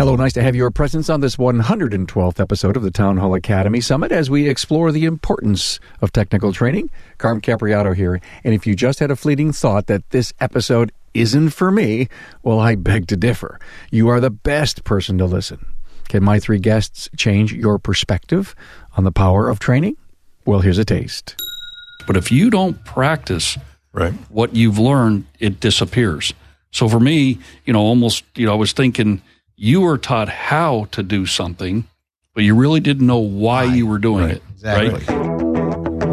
Hello, nice to have your presence on this 112th episode of the Town Hall Academy Summit as we explore the importance of technical training. Carm Capriotto here, and if you just had a fleeting thought that this episode isn't for me, well, I beg to differ. You are the best person to listen. Can my three guests change your perspective on the power of training? Well, here's a taste. But if you don't practice Right. what you've learned, it disappears. So for me, you know, almost, you know, I was thinking you were taught how to do something, but you really didn't know why you were doing Right. it. Exactly. Right?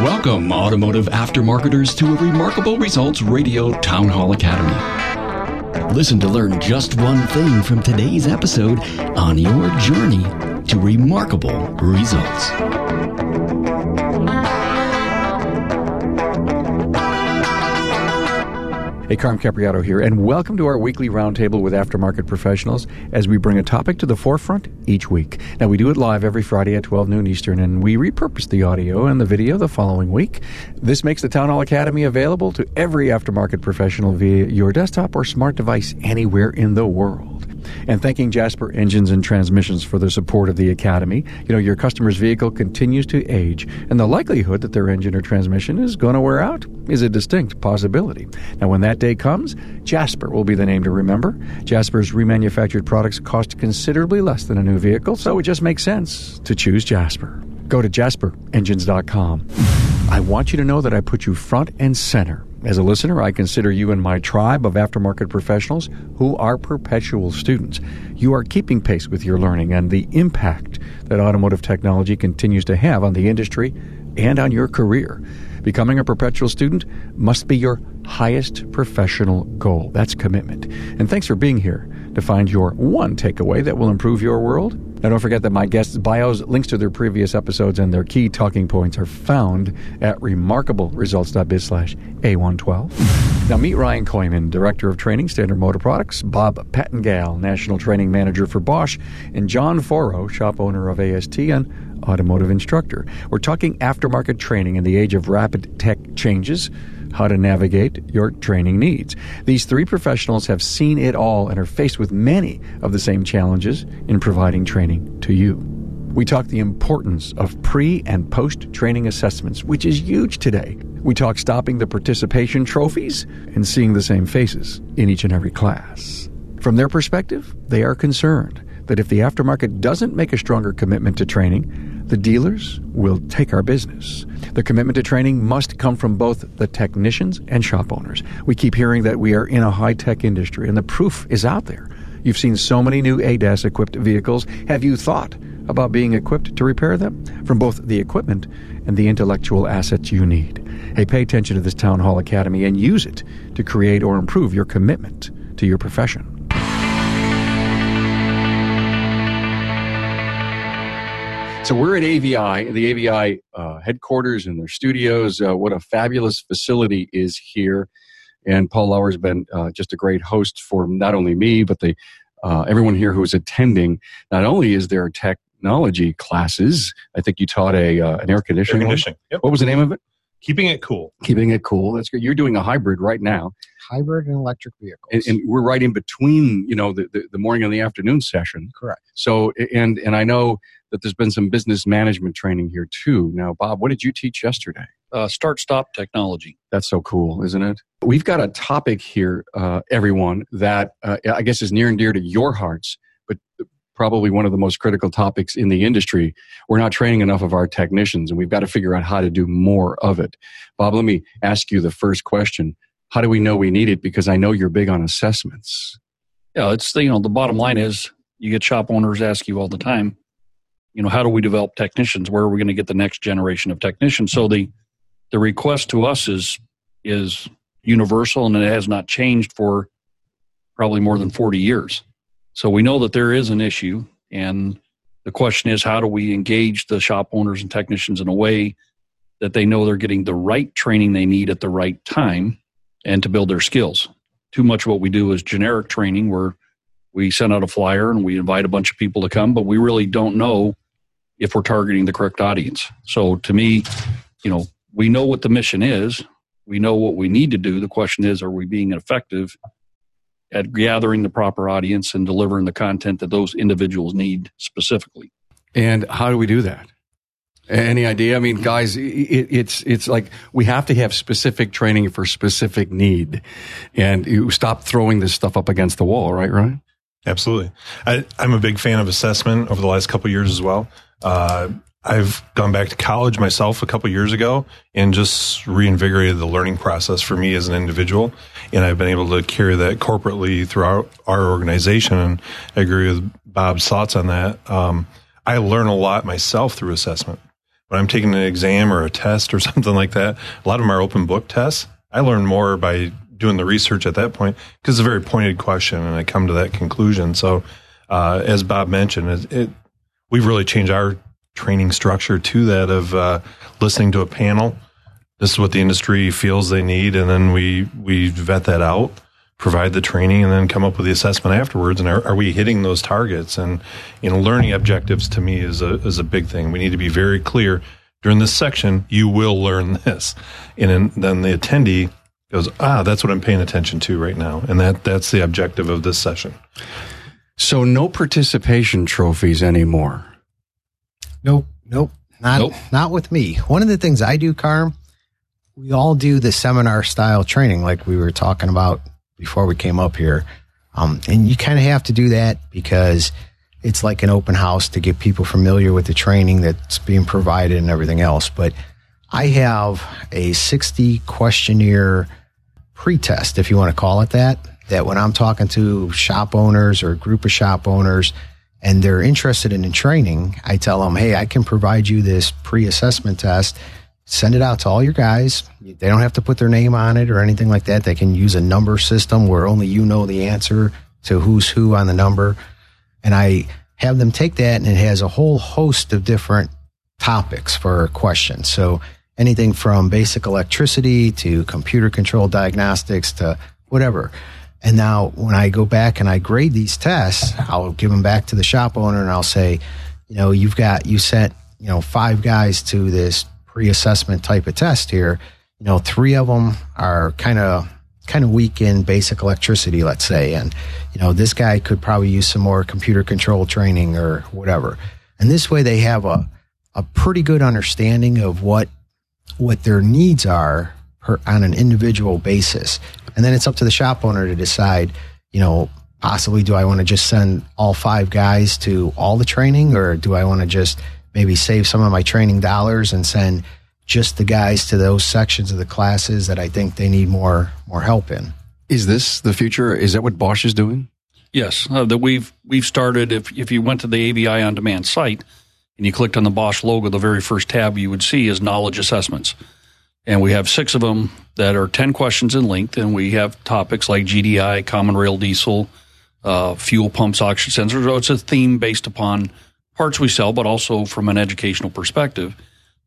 Welcome, automotive aftermarketers, to a Remarkable Results Radio Town Hall Academy. Listen to learn just one thing from today's episode on your journey to remarkable results. Hey, Carm Capriotto here, and welcome to our weekly roundtable with aftermarket professionals as we bring a topic to the forefront each week. Now, we do it live every Friday at 12 noon Eastern, and we repurpose the audio and the video the following week. This makes the Town Hall Academy available to every aftermarket professional via your desktop or smart device anywhere in the world. And thanking Jasper Engines and Transmissions for their support of the Academy. You know, your customer's vehicle continues to age, and the likelihood that their engine or transmission is going to wear out is a distinct possibility. Now, when that day comes, Jasper will be the name to remember. Jasper's remanufactured products cost considerably less than a new vehicle, so it just makes sense to choose Jasper. Go to jasperengines.com. I want you to know that I put you front and center. As a listener, I consider you in my tribe of aftermarket professionals who are perpetual students. You are keeping pace with your learning and the impact that automotive technology continues to have on the industry and on your career. Becoming a perpetual student must be your highest professional goal. That's commitment. And thanks for being here to find your one takeaway that will improve your world. Now, don't forget that my guests' bios, links to their previous episodes, and their key talking points are found at remarkableresults.biz slash A112. Now, meet Ryan Koyman, Director of Training, Standard Motor Products, Bob Pattengale, National Training Manager for Bosch, and John Foro, shop owner of AST and automotive instructor. We're talking aftermarket training in the age of rapid tech changes how to navigate your training needs. These three professionals have seen it all and are faced with many of the same challenges in providing training to you. We talk the importance of pre and post training assessments, which is huge today. We talk stopping the participation trophies and seeing the same faces in each and every class. From their perspective, they are concerned that if the aftermarket doesn't make a stronger commitment to training, the dealers will take our business. The commitment to training must come from both the technicians and shop owners. We keep hearing that we are in a high tech industry, and the proof is out there. You've seen so many new ADAS equipped vehicles. Have you thought about being equipped to repair them? From both the equipment and the intellectual assets you need. Hey, pay attention to this Town Hall Academy and use it to create or improve your commitment to your profession. So we're at AVI, the AVI uh, headquarters and their studios. Uh, what a fabulous facility is here. And Paul Lauer's been uh, just a great host for not only me, but the uh, everyone here who is attending. Not only is there technology classes, I think you taught a uh, an air Air conditioning. one. conditioning. Yep. What was the name of it? Keeping it cool. Keeping it cool. That's good. You're doing a hybrid right now, Hybrid and electric vehicles. and, and we're right in between. You know, the, the the morning and the afternoon session. Correct. So, and and I know that there's been some business management training here too. Now, Bob, what did you teach yesterday? Uh, start stop technology. That's so cool, isn't it? We've got a topic here, uh, everyone, that uh, I guess is near and dear to your hearts, but probably one of the most critical topics in the industry. We're not training enough of our technicians, and we've got to figure out how to do more of it. Bob, let me ask you the first question. How do we know we need it? Because I know you're big on assessments. Yeah, it's the, you know the bottom line is you get shop owners ask you all the time, you know, how do we develop technicians? Where are we going to get the next generation of technicians? So the the request to us is is universal and it has not changed for probably more than 40 years. So we know that there is an issue and the question is how do we engage the shop owners and technicians in a way that they know they're getting the right training they need at the right time and to build their skills. Too much of what we do is generic training where we send out a flyer and we invite a bunch of people to come, but we really don't know if we're targeting the correct audience. So to me, you know, we know what the mission is. We know what we need to do. The question is, are we being effective at gathering the proper audience and delivering the content that those individuals need specifically? And how do we do that? Any idea? I mean, guys, it, it's it's like we have to have specific training for specific need, and you stop throwing this stuff up against the wall, right? Right. Absolutely. I, am a big fan of assessment over the last couple years as well. Uh, I've gone back to college myself a couple years ago and just reinvigorated the learning process for me as an individual. And I've been able to carry that corporately throughout our organization. And I agree with Bob's thoughts on that. Um, I learn a lot myself through assessment. When I'm taking an exam or a test or something like that, a lot of them are open book tests. I learn more by doing the research at that point because it's a very pointed question and I come to that conclusion. So, uh, as Bob mentioned, it, it, we've really changed our training structure to that of uh, listening to a panel. This is what the industry feels they need, and then we we vet that out, provide the training, and then come up with the assessment afterwards. And are, are we hitting those targets? And you know, learning objectives to me is a is a big thing. We need to be very clear during this section. You will learn this, and then the attendee goes, ah, that's what I'm paying attention to right now. And that, that's the objective of this session. So no participation trophies anymore. Nope. Nope. Not, nope. not with me. One of the things I do, Carm, we all do the seminar style training like we were talking about before we came up here. Um, and you kind of have to do that because it's like an open house to get people familiar with the training that's being provided and everything else. But I have a 60 questionnaire pretest, if you want to call it that, that when I'm talking to shop owners or a group of shop owners and they're interested in, in training, I tell them, hey, I can provide you this pre assessment test. Send it out to all your guys. They don't have to put their name on it or anything like that. They can use a number system where only you know the answer to who's who on the number. And I have them take that and it has a whole host of different topics for questions. So anything from basic electricity to computer controlled diagnostics to whatever. And now when I go back and I grade these tests, I'll give them back to the shop owner and I'll say, you know, you've got, you sent, you know, five guys to this pre assessment type of test here. You know, three of them are kind of, kind of weak in basic electricity, let's say. And, you know, this guy could probably use some more computer control training or whatever. And this way they have a, a pretty good understanding of what what their needs are per, on an individual basis. And then it's up to the shop owner to decide, you know, possibly do I want to just send all five guys to all the training or do I want to just maybe save some of my training dollars and send just the guys to those sections of the classes that I think they need more more help in. Is this the future? Is that what Bosch is doing? Yes, uh, that we've we've started. If if you went to the AVI on demand site, and you clicked on the Bosch logo, the very first tab you would see is knowledge assessments. And we have six of them that are 10 questions in length. And we have topics like GDI, common rail diesel, uh, fuel pumps, oxygen sensors. So it's a theme based upon parts we sell, but also from an educational perspective.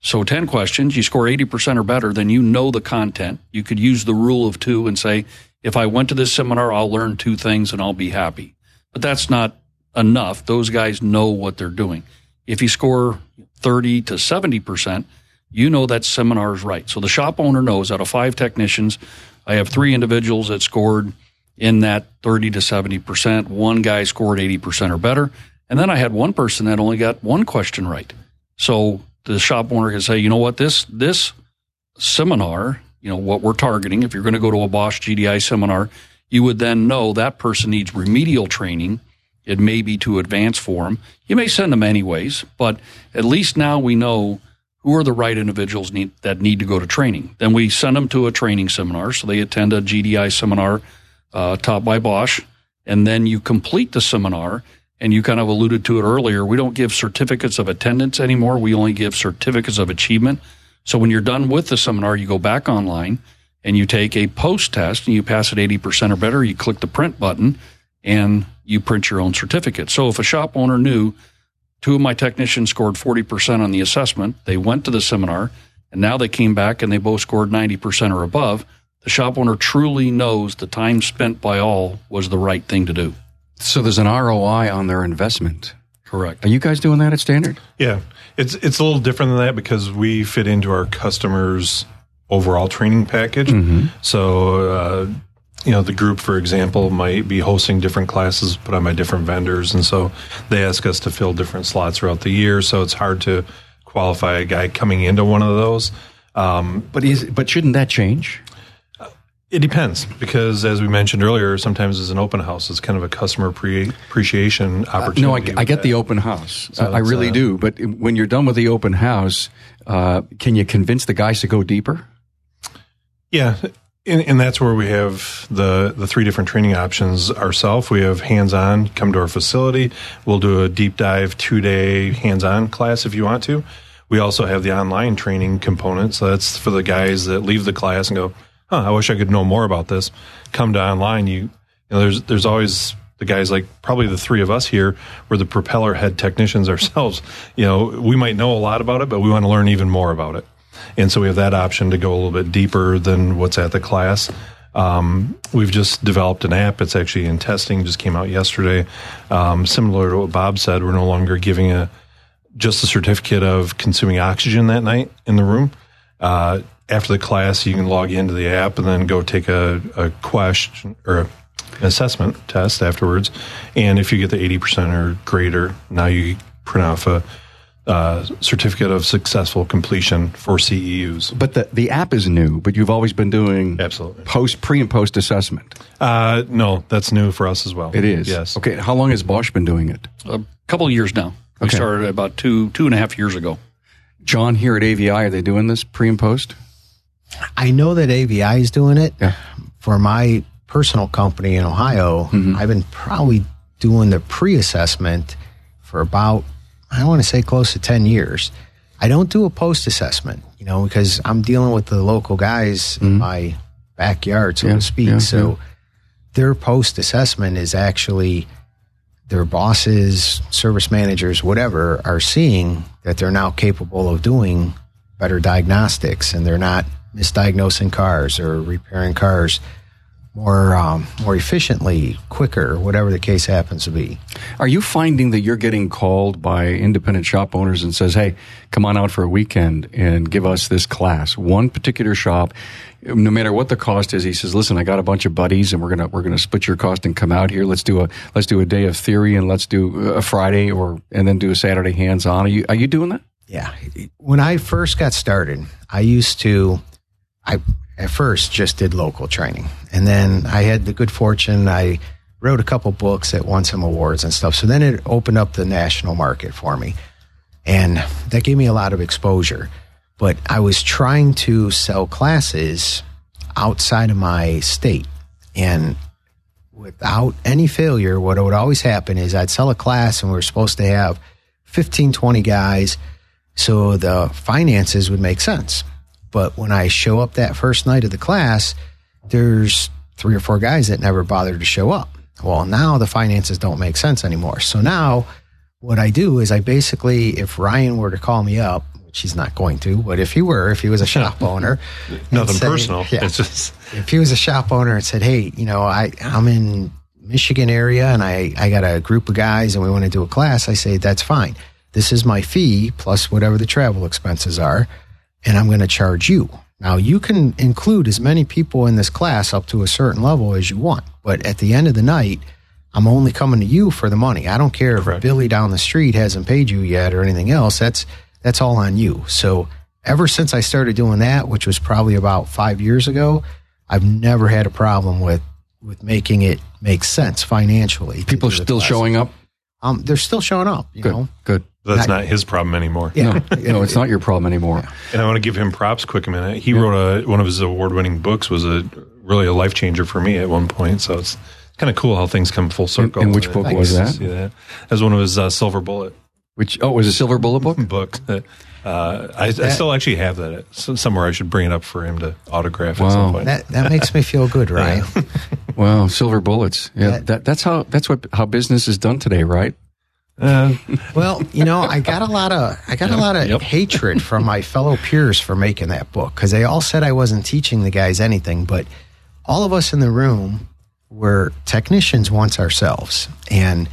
So 10 questions, you score 80% or better, then you know the content. You could use the rule of two and say, if I went to this seminar, I'll learn two things and I'll be happy. But that's not enough. Those guys know what they're doing. If you score 30 to 70%, you know that seminar is right. So the shop owner knows out of five technicians, I have three individuals that scored in that 30 to 70%. One guy scored 80% or better. And then I had one person that only got one question right. So the shop owner can say, you know what, this, this seminar, you know, what we're targeting, if you're going to go to a Bosch GDI seminar, you would then know that person needs remedial training it may be too advanced for them. You may send them anyways, but at least now we know who are the right individuals need, that need to go to training. Then we send them to a training seminar, so they attend a GDI seminar uh, taught by Bosch, and then you complete the seminar. And you kind of alluded to it earlier. We don't give certificates of attendance anymore. We only give certificates of achievement. So when you're done with the seminar, you go back online and you take a post test and you pass it 80% or better. You click the print button and you print your own certificate. So if a shop owner knew two of my technicians scored 40% on the assessment, they went to the seminar, and now they came back and they both scored 90% or above, the shop owner truly knows the time spent by all was the right thing to do. So there's an ROI on their investment. Correct. Are you guys doing that at Standard? Yeah. It's it's a little different than that because we fit into our customers' overall training package. So, uh, you know, the group, for example, might be hosting different classes put on by different vendors. And so they ask us to fill different slots throughout the year. So it's hard to qualify a guy coming into one of those. Um, But is but shouldn't that change? it depends because, as we mentioned earlier, sometimes as an open house, it's kind of a customer pre- appreciation opportunity. No, I, I get that. the open house. So I, I really uh, do. But when you're done with the open house, uh, can you convince the guys to go deeper? Yeah, and, and that's where we have the the three different training options ourselves. We have hands on, come to our facility. We'll do a deep dive two day hands on class if you want to. We also have the online training component. So that's for the guys that leave the class and go, huh, I wish I could know more about this. Come to online. You, you know, there's there's always the guys like probably the three of us here we're the propeller head technicians ourselves you know we might know a lot about it but we want to learn even more about it and so we have that option to go a little bit deeper than what's at the class. Um, we've just developed an app. It's actually in testing, just came out yesterday. Um, similar to what Bob said, we're no longer giving a just a certificate of consuming oxygen that night in the room. Uh, after the class, you can log into the app and then go take a, a question or an assessment test afterwards. And if you get the 80% or greater, now you print off a uh, certificate of successful completion for CEUs. But the, the app is new, but you've always been doing Absolutely. post, pre and post assessment. Uh, no, that's new for us as well. It is. Yes. Okay. How long has Bosch been doing it? A couple of years now. We Okay. started about two two and a half years ago. John here at AVI, are they doing this pre and post? I know that AVI is doing it. Yeah. For my personal company in Ohio, I've been probably doing the pre assessment for about, I want to say close to 10 years. I don't do a post assessment, you know, because I'm dealing with the local guys in mm-hmm. my backyard, so Yeah, to speak. yeah, so yeah. their post assessment is actually their bosses, service managers, whatever, are seeing that they're now capable of doing better diagnostics and they're not misdiagnosing cars or repairing cars more um, more efficiently, quicker, whatever the case happens to be. Are you finding that you're getting called by independent shop owners and says, "Hey, come on out for a weekend and give us this class." One particular shop, no matter what the cost is, he says, "Listen, I got a bunch of buddies, and we're gonna we're gonna split your cost and come out here. Let's do a let's do a day of theory, and let's do a Friday or and then do a Saturday hands on." Are you are you doing that? Yeah. When I first got started, I used to, I at first just did local training. And then I had the good fortune, I wrote a couple books that won some awards and stuff. So then it opened up the national market for me. And that gave me a lot of exposure. But I was trying to sell classes outside of my state. And without any failure, what would always happen is I'd sell a class and we were supposed to have 15, 20 guys. So the finances would make sense. But when I show up that first night of the class, there's three or four guys that never bothered to show up. Well, now the finances don't make sense anymore. So now what I do is I basically, if Ryan were to call me up, which he's not going to, but if he were, if he was a shop owner, Nothing say- personal. Yeah It's just if he was a shop owner and said, "Hey, you know, I I'm in Michigan area and I I got a group of guys and we want to do a class," I say, "That's fine. This is my fee plus whatever the travel expenses are, and I'm going to charge you." Now you can include as many people in this class up to a certain level as you want, but at the end of the night, I'm only coming to you for the money. I don't care if Billy down the street hasn't paid you yet or anything else. That's that's all on you. So ever since I started doing that, which was probably about five years ago, I've never had a problem with with making it make sense financially. People are still class. showing up. Um, they're still showing up. You Good, know, good. That's Not- not his problem anymore. yeah. No, it's not your problem anymore. And I want to give him props quick a minute. He wrote a one of his award winning books was a really a life changer for me at one point. So it's kind of cool how things come full circle. and which book was that? See that? That was one of his uh, Silver Bullet Which oh, it was a silver bullet book. books. That, uh, I, I still actually have that somewhere. I should bring it up for him to autograph Wow. at some point. That that makes me feel good, Ryan. Wow, silver bullets. Yeah, That- that, that's how that's what how business is done today, right? Uh, Well, you know, I got a lot of I got a lot of Yep. hatred from my fellow peers for making that book because they all said I wasn't teaching the guys anything, but all of us in the room were technicians once ourselves, and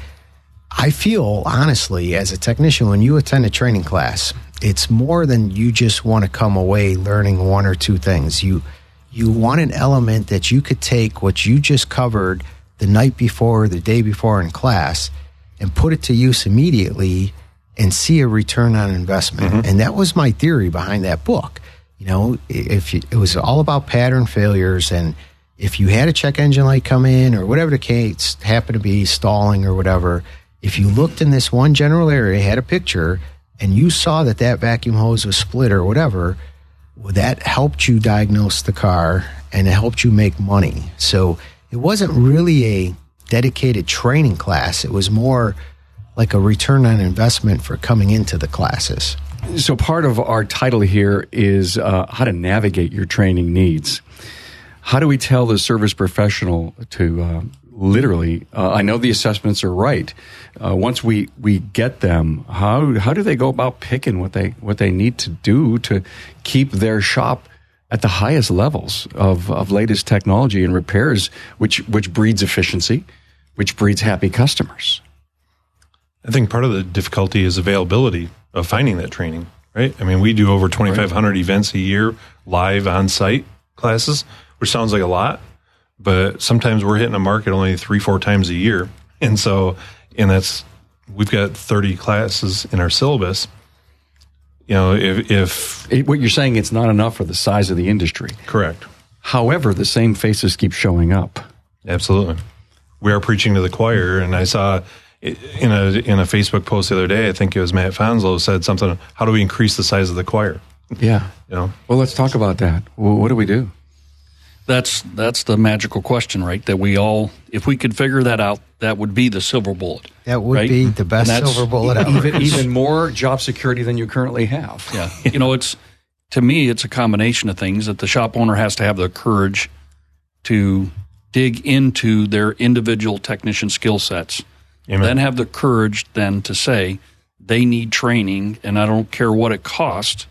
I feel honestly as a technician when you attend a training class it's more than you just want to come away learning one or two things. You you want an element that you could take what you just covered the night before, the day before in class, and put it to use immediately and see a return on investment. Mm-hmm. And that was my theory behind that book. You know, if you, it was all about pattern failures and if you had a check engine light come in or whatever the case happened to be stalling or whatever, if you looked in this one general area, had a picture, and you saw that that vacuum hose was split or whatever, well, that helped you diagnose the car and it helped you make money. So it wasn't really a dedicated training class. It was more like a return on investment for coming into the classes. So part of our title here is uh, how to navigate your training needs. How do we tell the service professional to uh, literally? Uh, I know the assessments are right. Uh, once we, we get them, how how do they go about picking what they what they need to do to keep their shop at the highest levels of, of latest technology and repairs, which which breeds efficiency, which breeds happy customers. I think part of the difficulty is availability of finding that training, right? I mean, we do over 2,500 right. events a year live on site classes, which sounds like a lot, but sometimes we're hitting a market only three, four times a year. And so, and that's, we've got 30 classes in our syllabus. You know, if, if it, what you're saying, it's not enough for the size of the industry. Correct. However, the same faces keep showing up. Absolutely. We are preaching to the choir, and I saw in a in a Facebook post the other day, I think it was Matt Fanslow said something. How do we increase the size of the choir? Yeah. You know. Well, let's talk about that. Well, what do we do? That's that's the magical question, right? That we all, if we could figure that out, that would be the silver bullet. That would right? be the best silver bullet ever. Even, even more job security than you currently have. Yeah. you know, it's to me, it's a combination of things that the shop owner has to have the courage to dig into their individual technician skill sets Amen. Then have the courage then to say they need training, and I don't care what it costs.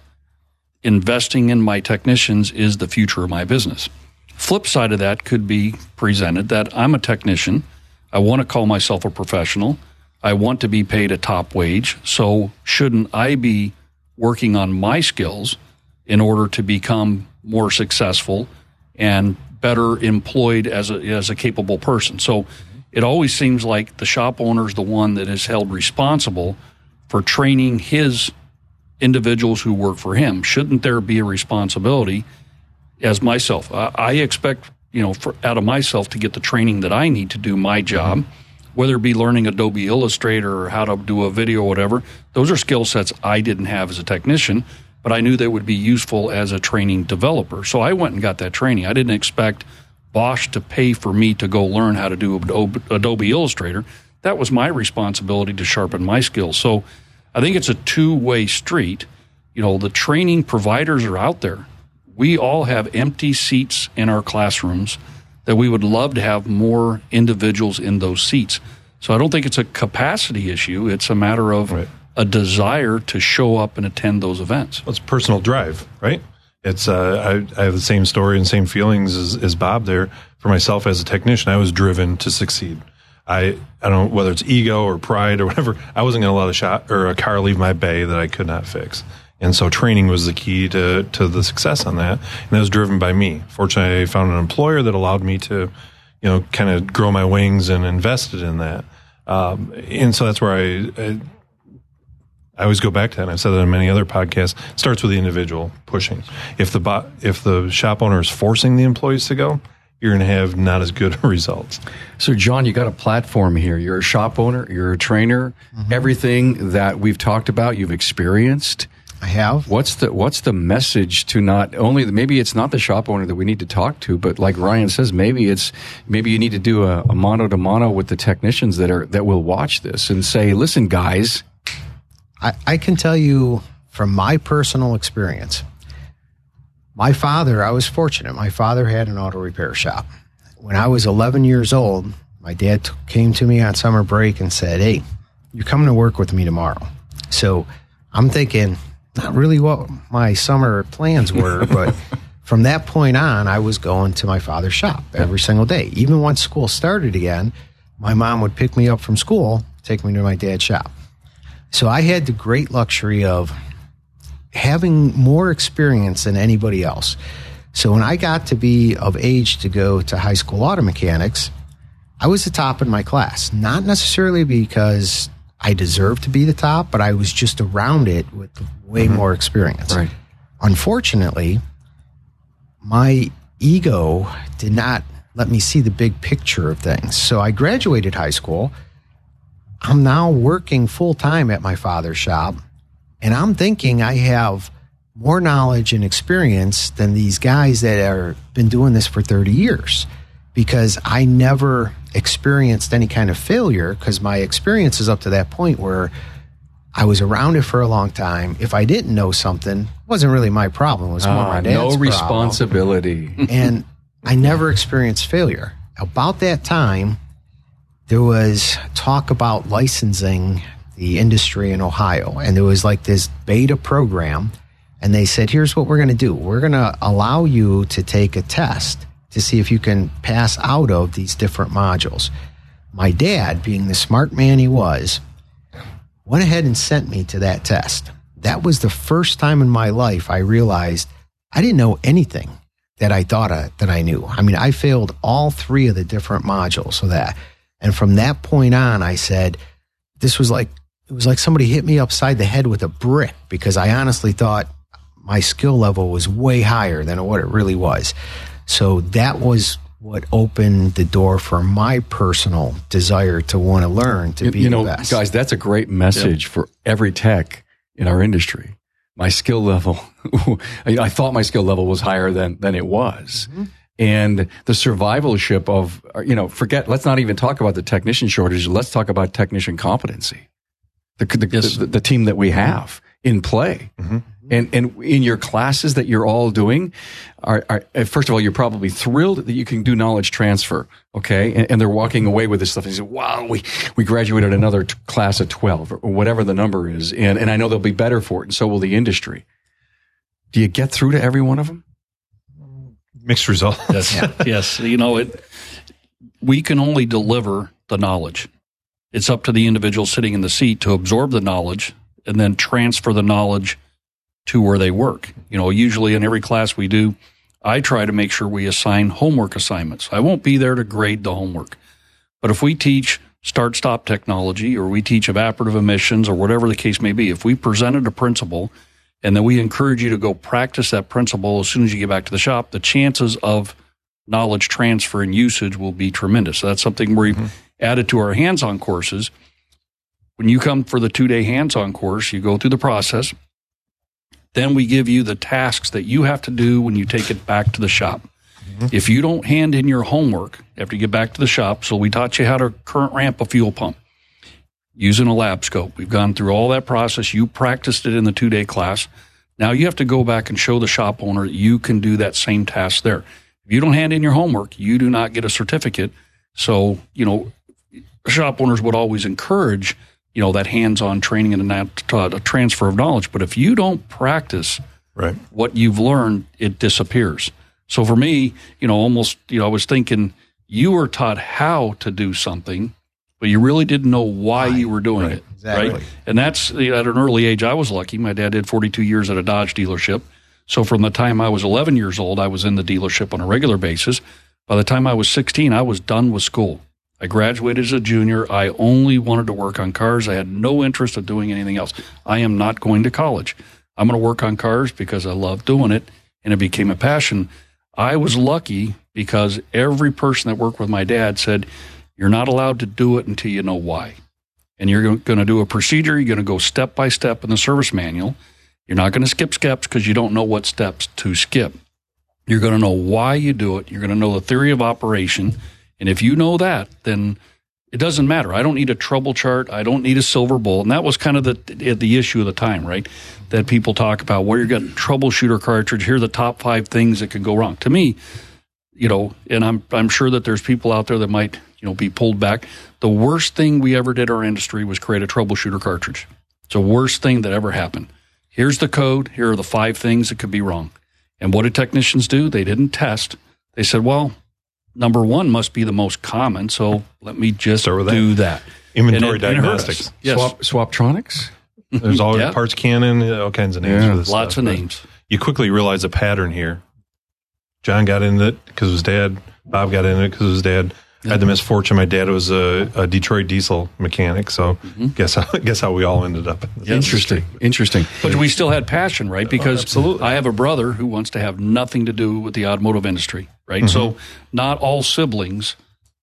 Investing in my technicians is the future of my business. Flip side of that could be presented that I'm a technician. I want to call myself a professional. I want to be paid a top wage. So shouldn't I be working on my skills in order to become more successful and better employed as a, as a capable person? So it always seems like the shop owner is the one that is held responsible for training his individuals who work for him. Shouldn't there be a responsibility as myself? I, I expect, you know, for, out of myself to get the training that I need to do my job, whether it be learning Adobe Illustrator or how to do a video or whatever. Those are skill sets I didn't have as a technician, but I knew they would be useful as a training developer. So I went and got that training. I didn't expect – Bosch to pay for me to go learn how to do Adobe Illustrator. That was my responsibility to sharpen my skills. So I think it's a two way street. You know, the training providers are out there. We all have empty seats in our classrooms that we would love to have more individuals in those seats. So I don't think it's a capacity issue. It's a matter of right. A desire to show up and attend those events. Well, it's personal drive, right? it's uh, I, I, have the same story and same feelings as, as Bob there. For myself as a technician, I was driven to succeed. I I don't know whether it's ego or pride or whatever. I wasn't going to let a shot or a car leave my bay that I could not fix. And so training was the key to to the success on that. And that was driven by me. Fortunately, I found an employer that allowed me to, you know, kind of grow my wings and invested in that. Um, and so that's where I, I I always go back to that. And I've said that in many other podcasts. It starts with the individual pushing. If the bo- if the shop owner is forcing the employees to go, you're going to have not as good results. So, John, you got a platform here. You're a shop owner. You're a trainer. Mm-hmm. Everything that we've talked about, you've experienced. I have. What's the What's the message to not only maybe it's not the shop owner that we need to talk to, but like Ryan says, maybe it's maybe you need to do a, a mono to mono with the technicians that are that will watch this and say, listen, guys I, I can tell you from my personal experience, my father, I was fortunate. My father had an auto repair shop. When I was 11 years old, my dad t- came to me on summer break and said, Hey, you're coming to work with me tomorrow. So I'm thinking, not really what my summer plans were, but from that point on, I was going to my father's shop every single day. Even once school started again, my mom would pick me up from school, take me to my dad's shop. So I had the great luxury of having more experience than anybody else. So when I got to be of age to go to high school auto mechanics, I was the top in my class. Not necessarily because I deserved to be the top, but I was just around it with way mm-hmm. more experience. Right. Unfortunately, my ego did not let me see the big picture of things. So I graduated high school. I'm now working full time at my father's shop, and I'm thinking I have more knowledge and experience than these guys that are been doing this for 30 years because I never experienced any kind of failure because my experience is up to that point where I was around it for a long time. If I didn't know something, it wasn't really my problem. It was more uh, my dad's No responsibility. and I never experienced failure. About that time, there was talk about licensing the industry in Ohio, and there was like this beta program. And they said, here's what we're going to do. We're going to allow you to take a test to see if you can pass out of these different modules. My dad, being the smart man he was, went ahead and sent me to that test. That was the first time in my life I realized I didn't know anything that I thought I, that I knew. I mean, I failed all three of the different modules of that. And from that point on, I said, this was like, it was like somebody hit me upside the head with a brick because I honestly thought my skill level was way higher than what it really was. So that was what opened the door for my personal desire to want to learn to be you know, best. Guys, that's a great message yep. for every tech in our industry. My skill level, I thought my skill level was higher than, than it was. Mm-hmm. And the survivalship of, you know, forget, let's not even talk about the technician shortage. Let's talk about technician competency. The, the, yes. the, the team that we have in play. Mm-hmm. And and in your classes that you're all doing, are, are, uh, first of all, you're probably thrilled that you can do knowledge transfer. Okay, and, and they're walking away with this stuff. And say, "Wow, we we graduated another t- class of twelve, or whatever the number is," and and I know they'll be better for it, and so will the industry. Do you get through to every one of them? Mixed results. Yes, yes. You know it. We can only deliver the knowledge. It's up to the individual sitting in the seat to absorb the knowledge and then transfer the knowledge to where they work. You know, usually in every class we do, I try to make sure we assign homework assignments. I won't be there to grade the homework. But if we teach start stop technology or we teach evaporative emissions or whatever the case may be, if we presented a principle and then we encourage you to go practice that principle as soon as you get back to the shop, the chances of knowledge transfer and usage will be tremendous. So that's something we've mm-hmm. added to our hands on courses. When you come for the two day hands on course, you go through the process. Then we give you the tasks that you have to do when you take it back to the shop. Mm-hmm. If you don't hand in your homework after you get back to the shop, so we taught you how to current ramp a fuel pump using a lab scope. We've gone through all that process. You practiced it in the two day class. Now you have to go back and show the shop owner you can do that same task there. If you don't hand in your homework, you do not get a certificate. So, you know, shop owners would always encourage you know that hands-on training and that uh, transfer of knowledge. But if you don't practice right. what you've learned, it disappears. So for me, you know, almost you know, I was thinking you were taught how to do something, but you really didn't know why right. you were doing right. it. Exactly. Right. And that's you know, at an early age. I was lucky. My dad did 42 years at a Dodge dealership. So from the time I was 11 years old, I was in the dealership on a regular basis. By the time I was 16, I was done with school. I graduated as a junior. I only wanted to work on cars. I had no interest of doing anything else. I am not going to college. I'm going to work on cars because I love doing it and it became a passion. I was lucky because every person that worked with my dad said, You're not allowed to do it until you know why. And you're going to do a procedure. You're going to go step by step in the service manual. You're not going to skip steps because you don't know what steps to skip. You're going to know why you do it. You're going to know the theory of operation and if you know that, then it doesn't matter. I don't need a trouble chart. I don't need a silver bullet. And that was kind of the the issue of the time, right? That people talk about where you're getting troubleshooter cartridge. Here are the top five things that could go wrong. To me, you know, and I'm I'm sure that there's people out there that might you know be pulled back. The worst thing we ever did our industry was create a troubleshooter cartridge. It's the worst thing that ever happened. Here's the code. Here are the five things that could be wrong. And what did technicians do? They didn't test. They said, well, number one must be the most common. So let me just do that. Inventory and it, diagnostics. yes. Swap, Swaptronics? There's all Yeah. parts cannon, all kinds of names Yeah. for this. Lots stuff, of names. You quickly realize a pattern here. John got into it because of his dad. Bob got into it because of his dad. I had the mm-hmm. misfortune. My dad was a, a Detroit diesel mechanic, so mm-hmm. guess how guess how we all ended up. in this Interesting. Interesting. But we still had passion, right? Oh, because absolutely. I have a brother who wants to have nothing to do with the automotive industry, right? So mm-hmm. not all siblings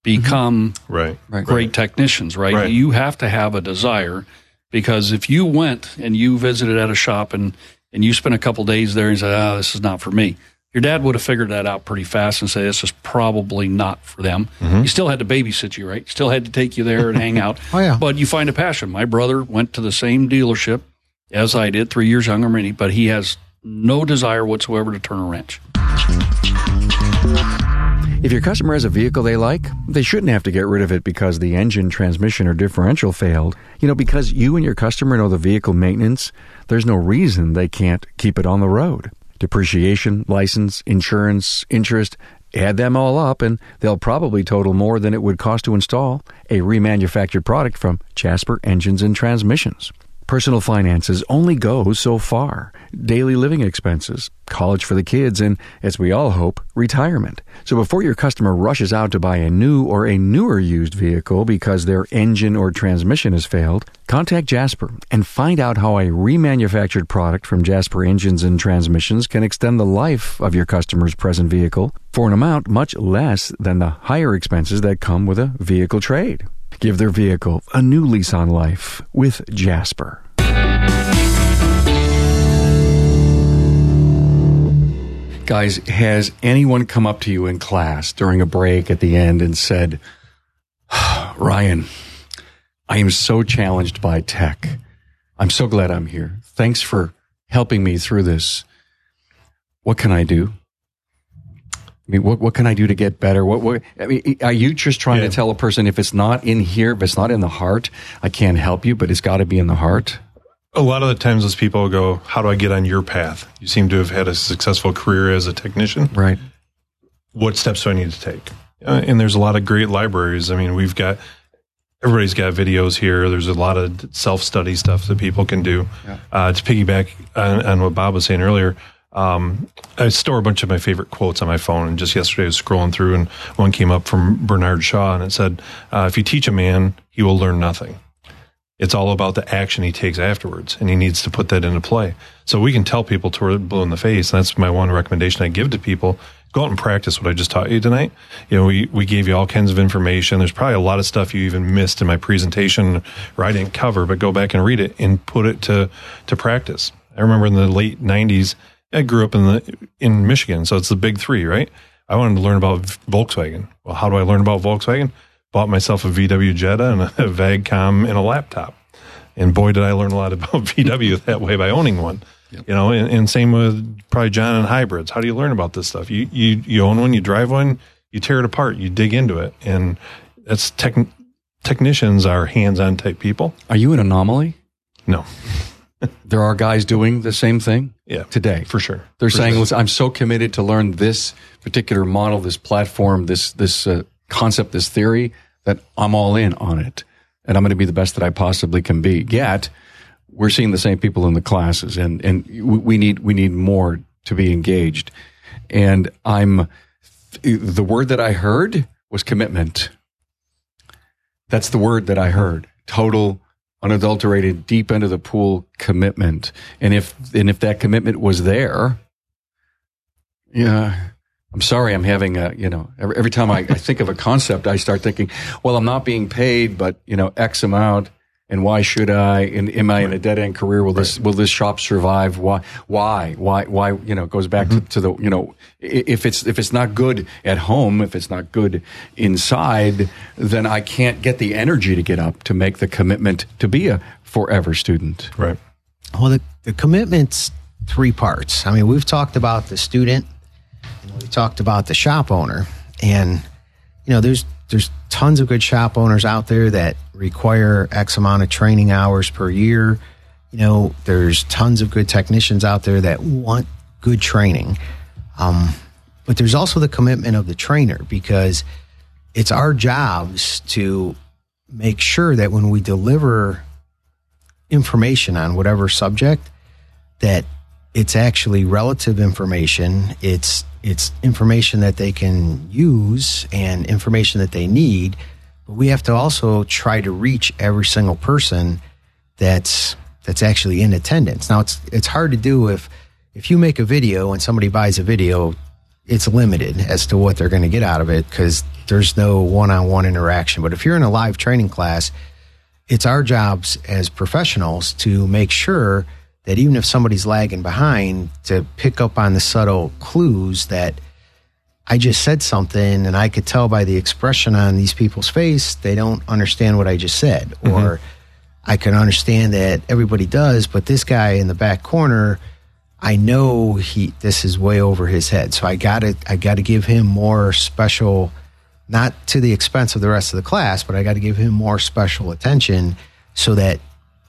become Right. Right. great technicians, right? Right. You have to have a desire because if you went and you visited at a shop and and you spent a couple days there and said, "Ah, this is not for me," your dad would have figured that out pretty fast and say, "This is probably not for them." Mm-hmm. He still had to babysit you, right? Still had to take you there and hang out. Oh, yeah. But you find a passion. My brother went to the same dealership as I did, three years younger than me, but he has no desire whatsoever to turn a wrench. If your customer has a vehicle they like, they shouldn't have to get rid of it because the engine, transmission, or differential failed. You know, because you and your customer know the vehicle maintenance, there's no reason they can't keep it on the road. Depreciation, license, insurance, interest, add them all up, and they'll probably total more than it would cost to install a remanufactured product from Jasper Engines and Transmissions. Personal finances only go so far. Daily living expenses, college for the kids, and, as we all hope, retirement. So before your customer rushes out to buy a new or a newer used vehicle because their engine or transmission has failed, contact Jasper and find out how a remanufactured product from Jasper Engines and Transmissions can extend the life of your customer's present vehicle for an amount much less than the higher expenses that come with a vehicle trade. Give their vehicle a new lease on life with Jasper. Guys, has anyone come up to you in class during a break at the end and said, Ryan, I am so challenged by tech. I'm so glad I'm here. Thanks for helping me through this. What can I do? I mean, what, what can I do to get better? What, what I mean, are you just trying Yeah. to tell a person if it's not in here, if it's not in the heart, I can't help you, but it's got to be in the heart? A lot of the times, those people go, "How do I get on your path?" You seem to have had a successful career as a technician. Right. what steps do I need to take? Uh, and there's a lot of great libraries. I mean, we've got everybody's got videos here. There's a lot of self study stuff that people can do. Uh, to piggyback on, on what Bob was saying earlier, um, I store a bunch of my favorite quotes on my phone. And just yesterday, I was scrolling through, and one came up from Bernard Shaw, and it said, uh, "If you teach a man, he will learn nothing." It's all about the action he takes afterwards, and he needs to put that into play. So we can tell people to we're in the face. And that's my one recommendation I give to people: go out and practice what I just taught you tonight. You know, we we gave you all kinds of information. There's probably a lot of stuff you even missed in my presentation or I didn't cover, but go back and read it and put it to to practice. I remember in the late '90s, I grew up in the in Michigan, so it's the big three, right? I wanted to learn about Volkswagen. Well, how do I learn about Volkswagen? Bought myself a VW Jetta and a VAGCOM and a laptop. And boy, did I learn a lot about VW that way by owning one. You know, and, and same with probably John and hybrids. How do you learn about this stuff? You you you own one, you drive one, you tear it apart, you dig into it, and that's tech, technicians are hands-on type people. Are you an anomaly? No, There are guys doing the same thing yeah, today. for sure. They're For saying, sure. "Listen, I'm so committed to learn this particular model, this platform, this this uh, concept, this theory that I'm all in on it, and I'm going to be the best that I possibly can be." Yet, we're seeing the same people in the classes, and and we we need we need more to be engaged. And I'm the word that I heard was commitment. That's the word that I heard. Total unadulterated deep into the pool commitment. And if and if that commitment was there, yeah, I'm sorry, I'm having a you know every, every time I, I think of a concept, I start thinking, well, I'm not being paid, but you know X amount. And why should I? And am I in a dead end career? Will this will this shop survive? Why? Why? Why? Why? You know, it goes back to, mm-hmm. to the you know, if it's if it's not good at home, if it's not good inside, then I can't get the energy to get up to make the commitment to be a forever student. right. Well, the, the commitment's three parts. I mean, we've talked about the student and we talked about the shop owner. And, you know, there's there's tons of good shop owners out there that require X amount of training hours per year. You know, there's tons of good technicians out there that want good training. Um, but there's also the commitment of the trainer because it's our jobs to make sure that when we deliver information on whatever subject that it's actually relative information. It's it's information that they can use and information that they need. But we have to also try to reach every single person that's that's actually in attendance. Now it's it's hard to do if if you make a video and somebody buys a video, it's limited as to what they're going to get out of it because there's no one-on-one interaction. But if you're in a live training class, it's our jobs as professionals to make sure that even if somebody's lagging behind, to pick up on the subtle clues that I just said something and I could tell by the expression on these people's face, they don't understand what I just said. Mm-hmm. Or I can understand that everybody does, but this guy in the back corner, I know he this is way over his head. So I gotta I gotta give him more special not to the expense of the rest of the class, but I gotta give him more special attention so that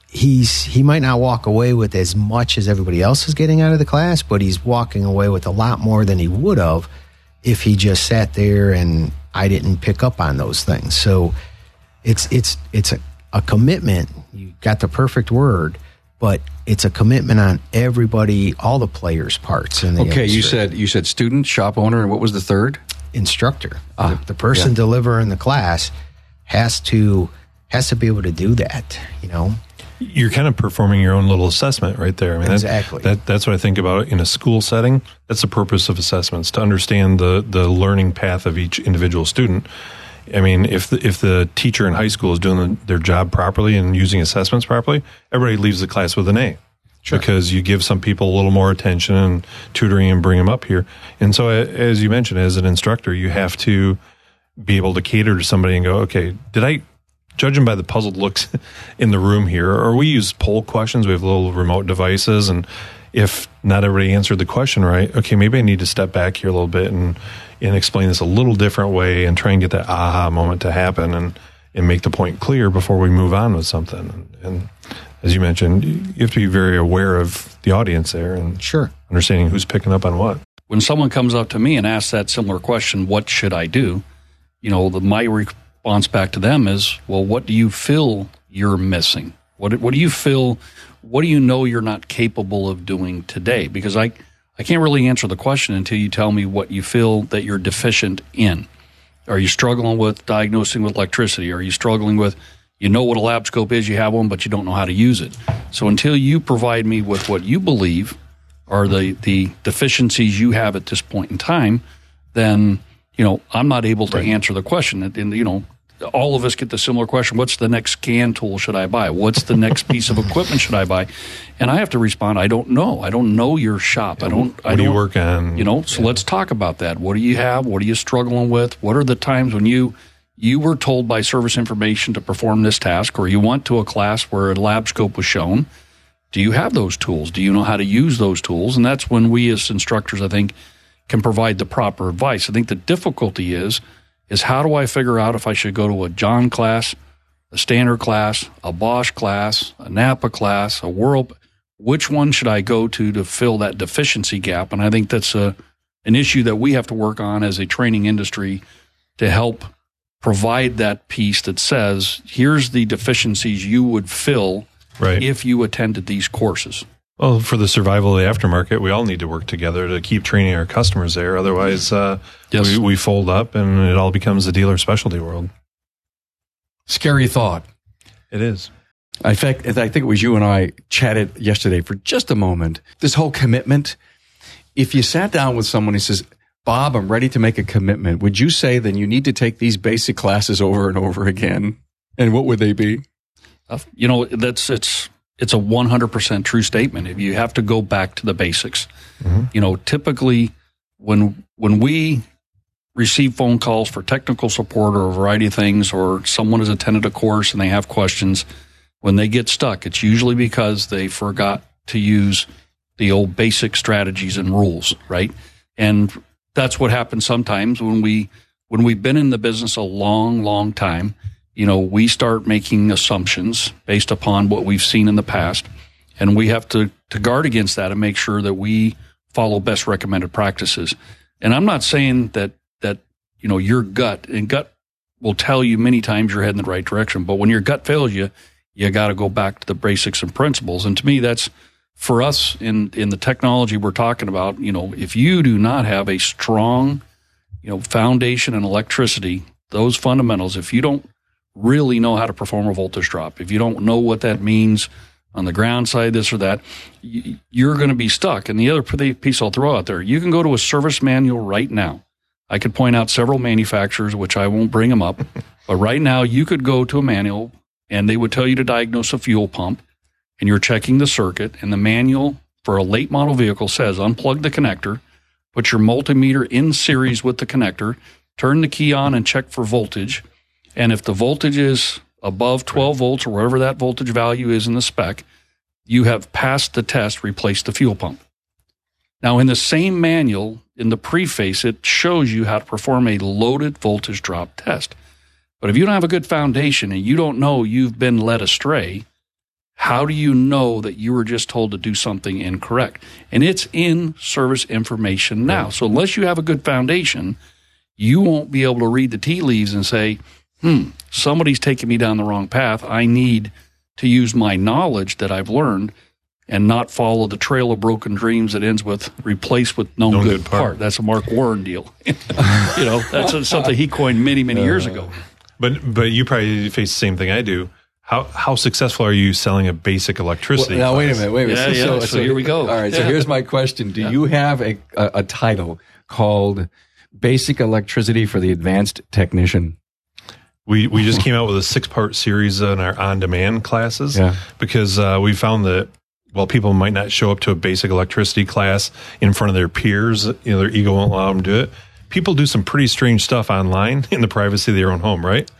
he's he might not walk away with as much as everybody else is getting out of the class, but he's walking away with a lot more than he would have if he just sat there and I didn't pick up on those things. So it's it's it's a, a commitment. You got the perfect word, but it's a commitment on everybody, all the players' parts. In the okay, industry. you said you said student, shop owner, and what was the third? Instructor. Ah, the, the person yeah. delivering the class has to has to be able to do that. You know, you're kind of performing your own little assessment right there. I mean, exactly. That, that, that's what I think about in a school setting. That's the purpose of assessments to understand the the learning path of each individual student. I mean, if the, if the teacher in high school is doing the, their job properly and using assessments properly, everybody leaves the class with an A. Sure. Because you give some people a little more attention and tutoring and bring them up here. And so, as you mentioned, as an instructor, you have to be able to cater to somebody and go, okay, did I judging by the puzzled looks in the room here, or we use poll questions. We have little remote devices, and if not everybody answered the question right, okay, maybe I need to step back here a little bit and and explain this a little different way and try and get that aha moment to happen and and make the point clear before we move on with something. And, and as you mentioned, you have to be very aware of the audience there and sure understanding who's picking up on what. When someone comes up to me and asks that similar question, what should I do? You know, the, my re- response back to them is, well, what do you feel you're missing? What, what do you feel? What do you know you're not capable of doing today? Because I, I can't really answer the question until you tell me what you feel that you're deficient in. Are you struggling with diagnosing with electricity? Are you struggling with, you know what a lab scope is, you have one, but you don't know how to use it? So until you provide me with what you believe are the, the deficiencies you have at this point in time, then, you know, I'm not able to right. answer the question. And, and, you know, all of us get the similar question what's the next scan tool should i buy? What's the next piece of equipment should i buy? And i have to respond i don't know. I don't know your shop. I don't what i do you work on? You know so yeah. let's talk about that. What do you have? What are you struggling with? What are the times when you you were told by service information to perform this task or you went to a class where a lab scope was shown? Do you have those tools? Do you know how to use those tools? And that's when we as instructors i think can provide the proper advice i think the difficulty is is how do I figure out if I should go to a John class, a standard class, a Bosch class, a Napa class, a World, which one should I go to to fill that deficiency gap? And I think that's a, an issue that we have to work on as a training industry to help provide that piece that says, here's the deficiencies you would fill right. if you attended these courses. Well, for the survival of the aftermarket, we all need to work together to keep training our customers there. Otherwise, uh, yes. we, we fold up and it all becomes a dealer specialty world. Scary thought. It is. In fact, I think it was you and I chatted yesterday for just a moment. This whole commitment. If you sat down with someone who says, Bob, I'm ready to make a commitment, would you say then you need to take these basic classes over and over again? And what would they be? Uh, you know, that's, it's, it's a 100% true statement. If you have to go back to the basics, mm-hmm. you know, typically when when we receive phone calls for technical support or a variety of things, or someone has attended a course and they have questions, when they get stuck, it's usually because they forgot to use the old basic strategies and rules, right? And that's what happens sometimes when we when we've been in the business a long, long time you know, we start making assumptions based upon what we've seen in the past. And we have to, to guard against that and make sure that we follow best recommended practices. And I'm not saying that, that, you know, your gut and gut will tell you many times you're heading the right direction. But when your gut fails you, you got to go back to the basics and principles. And to me, that's for us in in the technology we're talking about. You know, if you do not have a strong, you know, foundation in electricity, those fundamentals, if you don't really know how to perform a voltage drop, if you don't know what that means on the ground side, this or that, you're going to be stuck. And the other piece I'll throw out there, you can go to a service manual right now. I could point out several manufacturers, which I won't bring them up, but right now you could go to a manual and they would tell you to diagnose a fuel pump and you're checking the circuit and the manual for a late model vehicle says unplug the connector, put your multimeter in series with the connector, turn the key on and check for voltage. And if the voltage is above 12 volts or whatever that voltage value is in the spec, you have passed the test, replace the fuel pump. Now, in the same manual, in the preface, it shows you how to perform a loaded voltage drop test. But if you don't have a good foundation and you don't know you've been led astray, how do you know that you were just told to do something incorrect? And it's in service information now. So unless you have a good foundation, you won't be able to read the tea leaves and say, hmm, somebody's taking me down the wrong path. I need to use my knowledge that I've learned and not follow the trail of broken dreams that ends with replace with no, no good, good part. part. That's a Mark Warren deal. you know, that's something he coined many, many years uh, ago. But but you probably face the same thing I do. How how successful are you selling a basic electricity? Well, now wait a minute, wait a minute. Yeah, so, yeah. So, so, here we go. All right. So here's my question: Do you have a, a, a title called "Basic Electricity for the Advanced Technician"? We we just came out with a six part series in our on demand classes yeah. because uh, we found that while people might not show up to a basic electricity class in front of their peers, you know, their ego won't allow them to do it. People do some pretty strange stuff online in the privacy of their own home, right?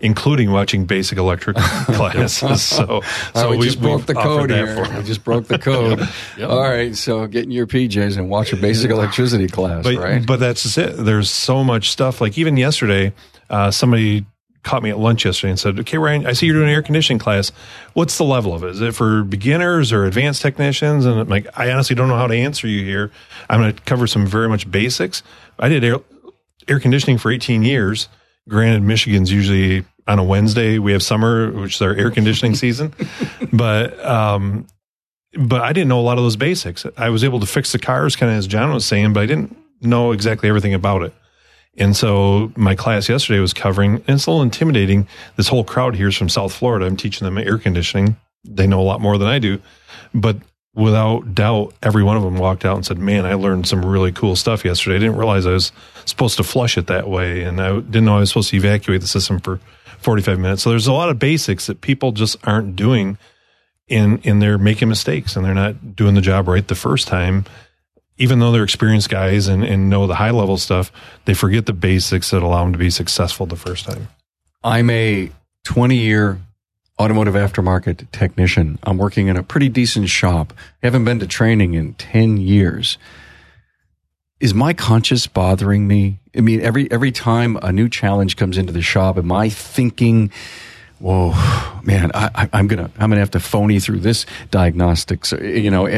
Including watching basic electric classes. So, so we, we just broke the code here. We just broke the code. yep. All right, so get in your PJs and watch a basic electricity class, but, right? But that's it. There's so much stuff. Like even yesterday, uh, somebody caught me at lunch yesterday and said, "Okay, Ryan, I see you're doing an air conditioning class. What's the level of it? Is it for beginners or advanced technicians?" And I'm like, "I honestly don't know how to answer you here. I'm going to cover some very much basics. I did air, air conditioning for 18 years. Granted, Michigan's usually on a Wednesday. We have summer, which is our air conditioning season, but um, but I didn't know a lot of those basics. I was able to fix the cars, kind of as John was saying, but I didn't know exactly everything about it." And so my class yesterday was covering, and it's a little intimidating. This whole crowd here is from South Florida. I'm teaching them air conditioning. They know a lot more than I do. But without doubt, every one of them walked out and said, Man, I learned some really cool stuff yesterday. I didn't realize I was supposed to flush it that way. And I didn't know I was supposed to evacuate the system for 45 minutes. So there's a lot of basics that people just aren't doing in, in they're making mistakes and they're not doing the job right the first time even though they're experienced guys and, and know the high level stuff, they forget the basics that allow them to be successful the first time. I'm a 20 year automotive aftermarket technician. I'm working in a pretty decent shop. I haven't been to training in 10 years. Is my conscience bothering me? I mean, every every time a new challenge comes into the shop, am I thinking, "Whoa, man, I, am gonna I'm gonna have to phony through this diagnostics"? You know,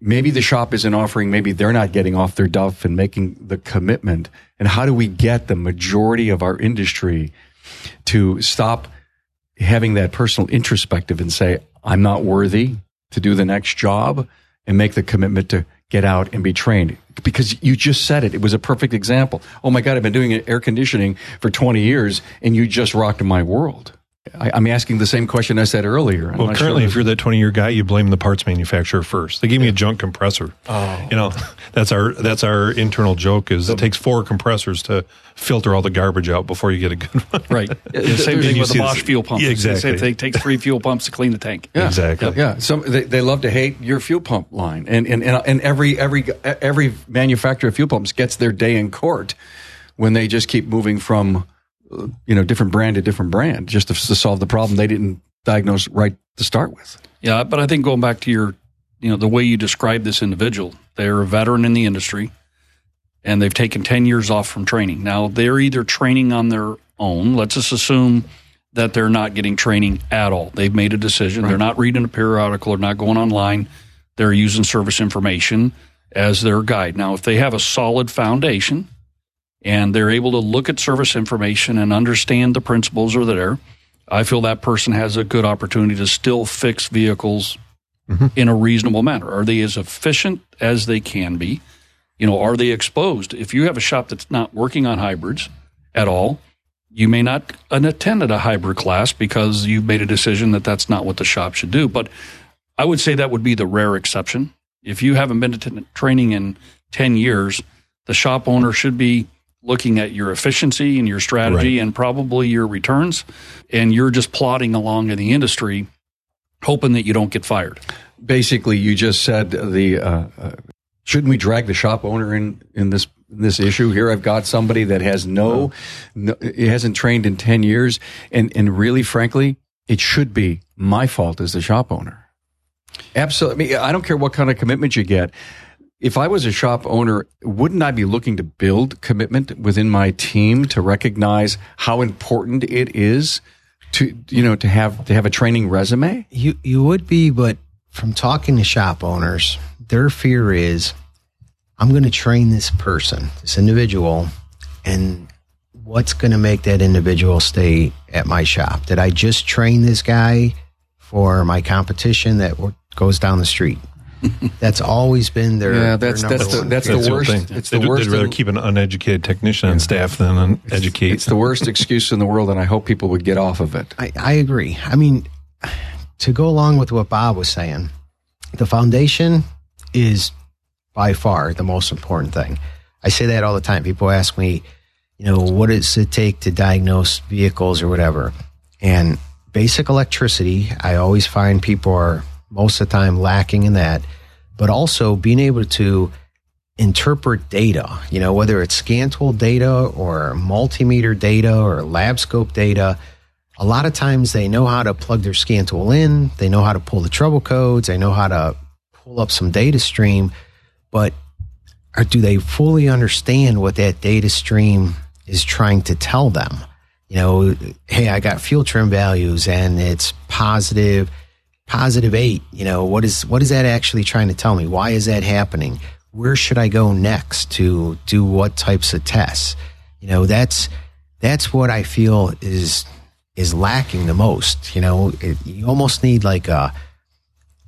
maybe the shop isn't offering, maybe they're not getting off their duff and making the commitment. And how do we get the majority of our industry to stop having that personal introspective and say, I'm not worthy to do the next job and make the commitment to get out and be trained? Because you just said it. It was a perfect example. Oh my God, I've been doing air conditioning for 20 years and you just rocked my world. I, am asking the same question I said earlier. I'm well, currently, sure if you're that 20 year guy, you blame the parts manufacturer first. They gave me a junk compressor. Oh. You know, that's our that's our internal joke. Is it takes four compressors to filter all the garbage out before you get a good one. Right. yeah, same thing with the Bosch fuel pumps. Yeah, exactly. Same thing. It takes three fuel pumps to clean the tank. Yeah. Exactly. Yeah. yeah. Some they, they love to hate your fuel pump line, and and and every every every manufacturer of fuel pumps gets their day in court when they just keep moving from you know, different brand to different brand just to, to solve the problem they didn't diagnose right to start with. Yeah, but I think going back to your, you know, the way you describe this individual, they're a veteran in the industry and they've taken 10 years off from training. Now, they're either training on their own. Let's just assume that they're not getting training at all. They've made a decision. Right. They're not reading a periodical, they're not going online. They're using service information as their guide. Now, if they have a solid foundation, and they're able to look at service information and understand the principles are there. I feel that person has a good opportunity to still fix vehicles mm-hmm. in a reasonable manner. Are they as efficient as they can be? You know, are they exposed? If you have a shop that's not working on hybrids at all, you may not attend at a hybrid class because you've made a decision that that's not what the shop should do. But I would say that would be the rare exception. If you haven't been to t- training in 10 years, the shop owner should be looking at your efficiency and your strategy right. and probably your returns. And you're just plodding along in the industry, hoping that you don't get fired. Basically, you just said the uh, uh, shouldn't we drag the shop owner in in this this issue here? I've got somebody that has no, no it hasn't trained in ten years, and and really, frankly, it should be my fault as the shop owner. Absolutely, I, mean, I don't care what kind of commitment you get if I was a shop owner, wouldn't I be looking to build commitment within my team to recognize how important it is to you know to have to have a training resume? You you would be, but from talking to shop owners, their fear is I'm going to train this person, this individual, and what's going to make that individual stay at my shop? Did I just train this guy for my competition that goes down the street? that's always been their yeah. That's their that's the, that's, that's the worst. Thing. It's the worst. They'd rather keep an uneducated technician on staff than an educate. It's the worst excuse in the world, and I hope people would get off of it. I, I agree. I mean, to go along with what Bob was saying, the foundation is by far the most important thing. I say that all the time. People ask me, you know, what does it take to diagnose vehicles or whatever? And basic electricity, I always find people are most of the time lacking in that, but also being able to interpret data, you know, whether it's scan tool data or multimeter data or lab scope data. A lot of times they know how to plug their scan tool in, they know how to pull the trouble codes, they know how to pull up some data stream, but or do they fully understand what that data stream is trying to tell them? You know, hey, I got fuel trim values and it's positive positive eight, you know, what is what is that actually trying to tell me? Why is that happening? Where should I go next to do what types of tests? You know, that's that's what I feel is is lacking the most. You know, it, you almost need like a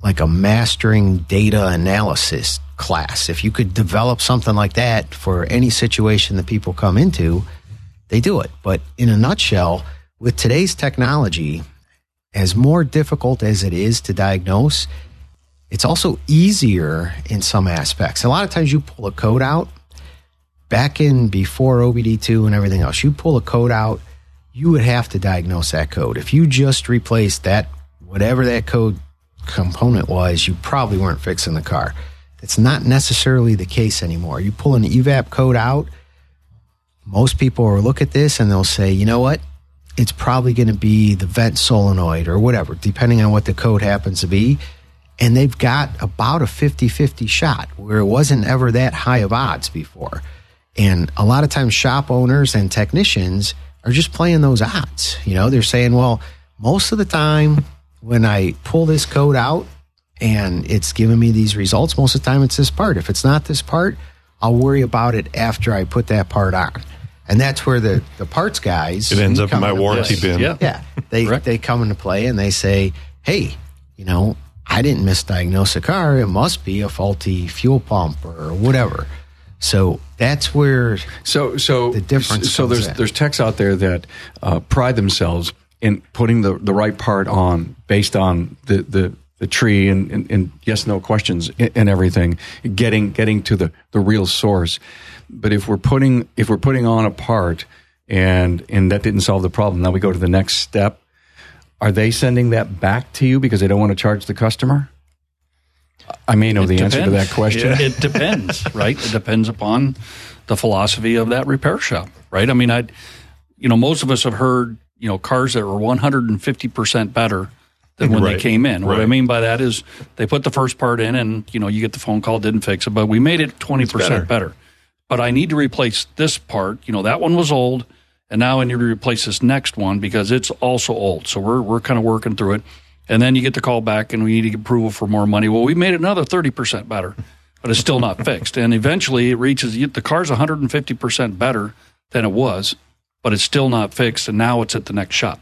like a mastering data analysis class. If you could develop something like that for any situation that people come into, they do it. But in a nutshell, with today's technology, as more difficult as it is to diagnose, it's also easier in some aspects. A lot of times you pull a code out back in before OBD2 and everything else, you pull a code out, you would have to diagnose that code. If you just replaced that, whatever that code component was, you probably weren't fixing the car. It's not necessarily the case anymore. You pull an evap code out, most people will look at this and they'll say, you know what? It's probably going to be the vent solenoid or whatever, depending on what the code happens to be. And they've got about a 50 50 shot where it wasn't ever that high of odds before. And a lot of times, shop owners and technicians are just playing those odds. You know, they're saying, well, most of the time when I pull this code out and it's giving me these results, most of the time it's this part. If it's not this part, I'll worry about it after I put that part on and that's where the, the parts guys it ends up in my warranty play. bin. Yeah, yeah. They they come into play and they say, "Hey, you know, I didn't misdiagnose a car. It must be a faulty fuel pump or whatever." So that's where so so the difference. So there's in. there's techs out there that uh, pride themselves in putting the the right part on based on the the the tree and, and, and yes no questions and, and everything getting getting to the the real source but if we're putting if we're putting on a part and and that didn't solve the problem, now we go to the next step. Are they sending that back to you because they don't want to charge the customer? I may know it the depends. answer to that question. It, depends, right? It depends upon the philosophy of that repair shop, right? I mean, I, you know, most of us have heard, you know, cars that were 150 percent better than when right. they came in. What right. I mean by that is they put the first part in, and you know, you get the phone call, didn't fix it, but we made it 20 percent better. better but I need to replace this part. You know, that one was old, and now I need to replace this next one because it's also old. So we're we're kind of working through it. And then you get the call back, and we need to get approval for more money. Well, we made another thirty percent better, but it's still not fixed. And eventually, it reaches the car's one hundred and fifty percent better than it was, but it's still not fixed. And now it's at the next shop.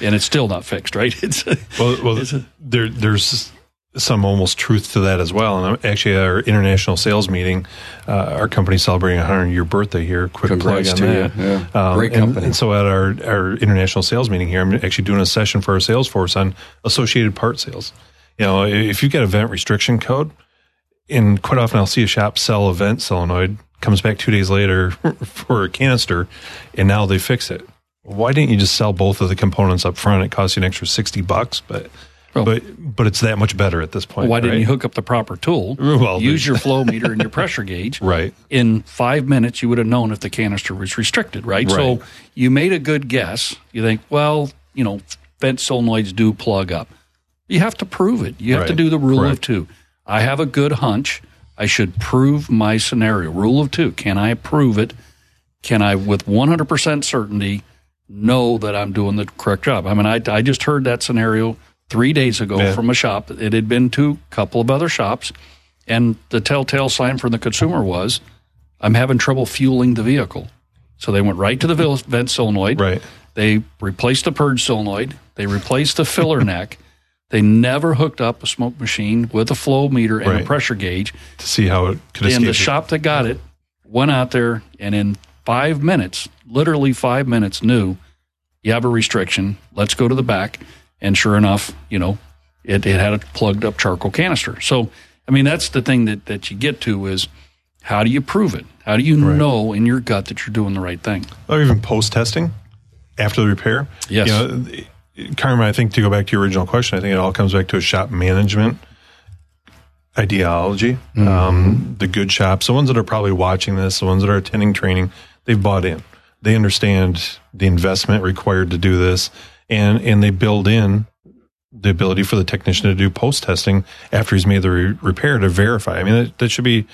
And it's still not fixed, right? It's well, well it's a, there, there's some almost truth to that as well. And actually, our international sales meeting, uh, our company celebrating a 100 year birthday here. Quick Congrats plug on to that. you. Yeah. Um, Great and, company. And so at our, our international sales meeting here, I'm actually doing a session for our sales force on associated part sales. You know, if you've got a vent restriction code, and quite often I'll see a shop sell a vent solenoid, comes back two days later for a canister, and now they fix it. Why didn't you just sell both of the components up front? It costs you an extra 60 bucks, but Oh. But but it's that much better at this point. Why didn't you hook up the proper tool? Well, use your flow meter and your pressure gauge. Right. In five minutes, you would have known if the canister was restricted. Right? right. So you made a good guess. You think, well, you know, vent solenoids do plug up. You have to prove it. You have right. to do the rule of two. I have a good hunch. I should prove my scenario. Rule of two. Can I prove it? Can I, with 100% certainty, know that I'm doing the correct job? I mean, I, I just heard that scenario three days ago yeah. from a shop. It had been to a couple of other shops, and the telltale sign from the consumer was, "I'm having trouble fueling the vehicle." So they went right to the vent solenoid. Right. They replaced the purge solenoid. They replaced the filler neck. They never hooked up a smoke machine with a flow meter and right. a pressure gauge to see how it could. And the shop that got it went out there and in five minutes, literally five minutes, knew you have a restriction. Let's go to the back. And sure enough, you know, it, it had a plugged up charcoal canister. So, I mean, that's the thing that, that you get to is how do you prove it? How do you right. know in your gut that you're doing the right thing? Or even post testing after the repair. Yes. You know, Carmen, I think to go back to your original question, I think it all comes back to a shop management ideology. Mm-hmm. Um, the good shops, the ones that are probably watching this, the ones that are attending training, they've bought in. They understand the investment required to do this and and they build in the ability for the technician to do post testing after he's made the re- repair to verify. I mean, that, that should be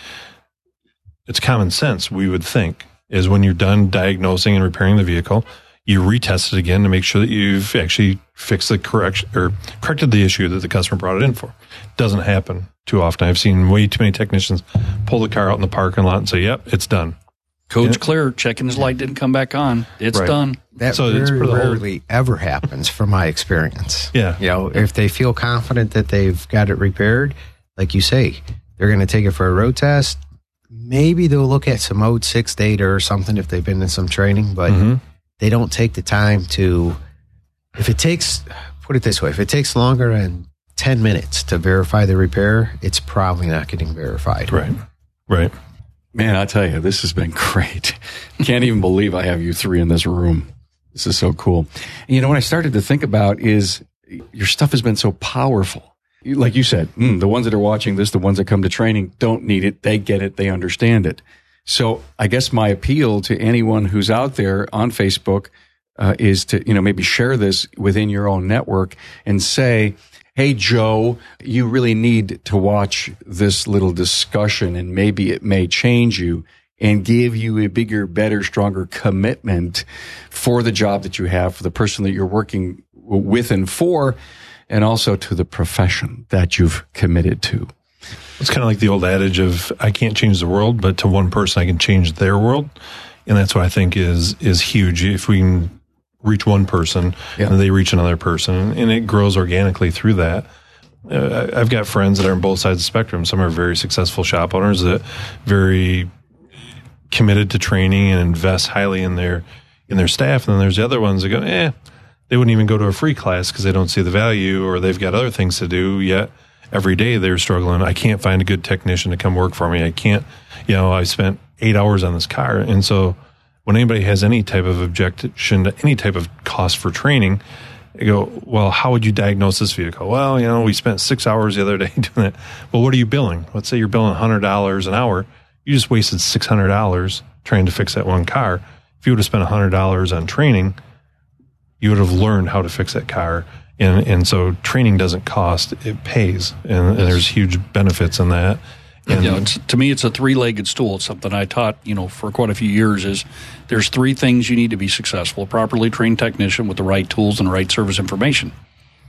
it's common sense. We would think is when you're done diagnosing and repairing the vehicle, you retest it again to make sure that you've actually fixed the correction or corrected the issue that the customer brought it in for. Doesn't happen too often. I've seen way too many technicians pull the car out in the parking lot and say, "Yep, it's done." Code's yeah. clear. Checking his light didn't come back on. It's right. done. That so very rarely ever happens from my experience. Yeah. You know, if they feel confident that they've got it repaired, like you say, they're going to take it for a road test. Maybe they'll look at some mode six data or something if they've been in some training, but mm-hmm. they don't take the time to. If it takes, put it this way, if it takes longer than 10 minutes to verify the repair, it's probably not getting verified. Right. Right. Man, I tell you, this has been great. Can't even believe I have you three in this room. This is so cool. And you know, what I started to think about is your stuff has been so powerful. Like you said, mm, the ones that are watching this, the ones that come to training don't need it. They get it. They understand it. So I guess my appeal to anyone who's out there on Facebook uh, is to, you know, maybe share this within your own network and say, Hey, Joe, you really need to watch this little discussion and maybe it may change you and give you a bigger, better, stronger commitment for the job that you have, for the person that you're working with and for, and also to the profession that you've committed to. It's kind of like the old adage of I can't change the world, but to one person I can change their world. And that's what I think is is huge. If we can reach one person yeah. and they reach another person and it grows organically through that. Uh, I've got friends that are on both sides of the spectrum. Some are very successful shop owners that very committed to training and invest highly in their in their staff. And then there's the other ones that go, eh, they wouldn't even go to a free class because they don't see the value or they've got other things to do. Yet every day they're struggling. I can't find a good technician to come work for me. I can't, you know, I spent eight hours on this car. And so when anybody has any type of objection to any type of cost for training, they go, well, how would you diagnose this vehicle? Well, you know, we spent six hours the other day doing it. Well, what are you billing? Let's say you're billing $100 an hour. You just wasted $600 trying to fix that one car. If you would have spent $100 on training, you would have learned how to fix that car. And, and so training doesn't cost, it pays. And, and there's huge benefits in that. And, you know, to me, it's a three-legged stool. It's something I taught, you know, for quite a few years. Is there's three things you need to be successful: a properly trained technician with the right tools and the right service information.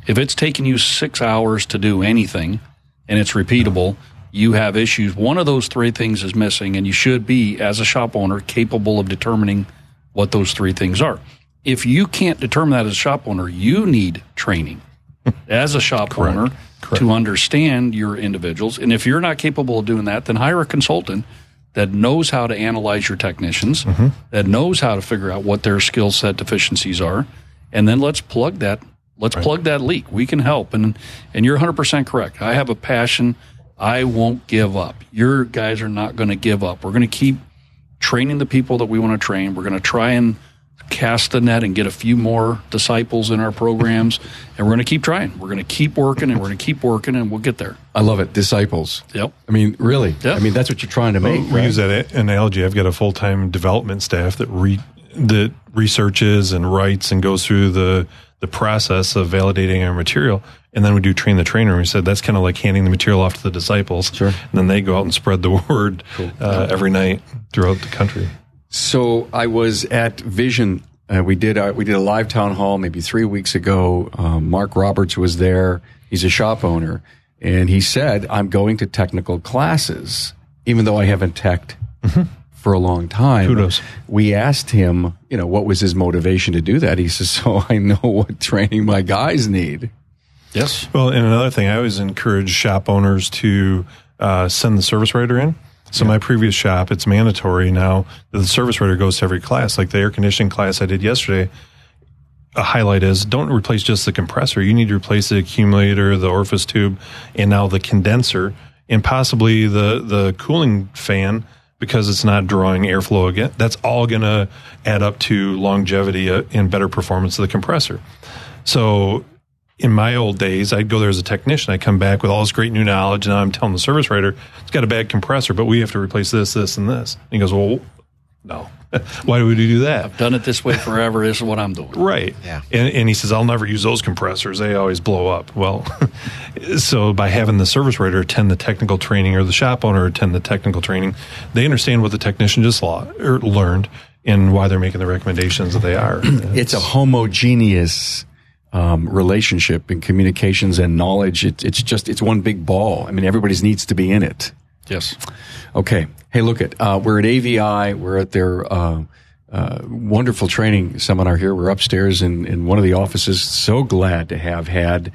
If it's taking you six hours to do anything, and it's repeatable, you have issues. One of those three things is missing, and you should be, as a shop owner, capable of determining what those three things are. if you can't determine that as a shop owner, you need training as a shop Correct. owner Correct. to understand your individuals. And if you're not capable of doing that, then hire a consultant that knows how to analyze your technicians, Mm-hmm. that knows how to figure out what their skill set deficiencies are, and then let's plug that. Let's plug that leak. We can help. And and you're 100% correct. I have a passion. I won't give up. Your guys are not going to give up. We're going to keep training the people that we want to train. We're going to try and cast the net and get a few more disciples in our programs. and we're going to keep trying. We're going to keep working and we're going to keep working and we'll get there. I love it. Disciples. Yep. I mean, really. Yeah. I mean, that's what you're trying to make. we right? use that analogy. I've got a full time development staff that re that researches and writes and goes through the the process of validating our material, and then we do train the trainer. And we said that's kind of like handing the material off to the disciples. Sure. And then they go out and spread the word uh, every night throughout the country. So I was at Vision. Uh, we did a, we did a live town hall maybe three weeks ago. Um, Mark Roberts was there. He's a shop owner, and he said, "I'm going to technical classes, even though I haven't teched for a long time." Kudos. We asked him, you know, what was his motivation to do that? He says, "So I know what training my guys need." Yes. Well, and another thing, I always encourage shop owners to uh, send the service writer in. So my previous shop, it's mandatory now the service writer goes to every class. Like the air conditioning class I did yesterday, a highlight is don't replace just the compressor. You need to replace the accumulator, the orifice tube, and now the condenser, and possibly the the cooling fan because it's not drawing airflow again. That's all going to add up to longevity uh, and better performance of the compressor. So in my old days, I'd go there as a technician. I'd come back with all this great new knowledge, and now I'm telling the service writer, it's got a bad compressor, but we have to replace this, this, and this. And he goes, Well, no. Why do we do that? I've done it this way forever. This is what I'm doing. Right. Yeah. And, and he says, I'll never use those compressors. They always blow up. Well, so by having the service writer attend the technical training or the shop owner attend the technical training, they understand what the technician just law, or learned and why they're making the recommendations that they are. It's a homogeneous um, relationship and communications and knowledge. It, it's just it's one big ball. I mean, everybody's needs to be in it. Yes. Okay. Hey, look at uh, we're at AVI. We're at their uh, uh, wonderful training seminar here. We're upstairs in, in one of the offices. So glad to have had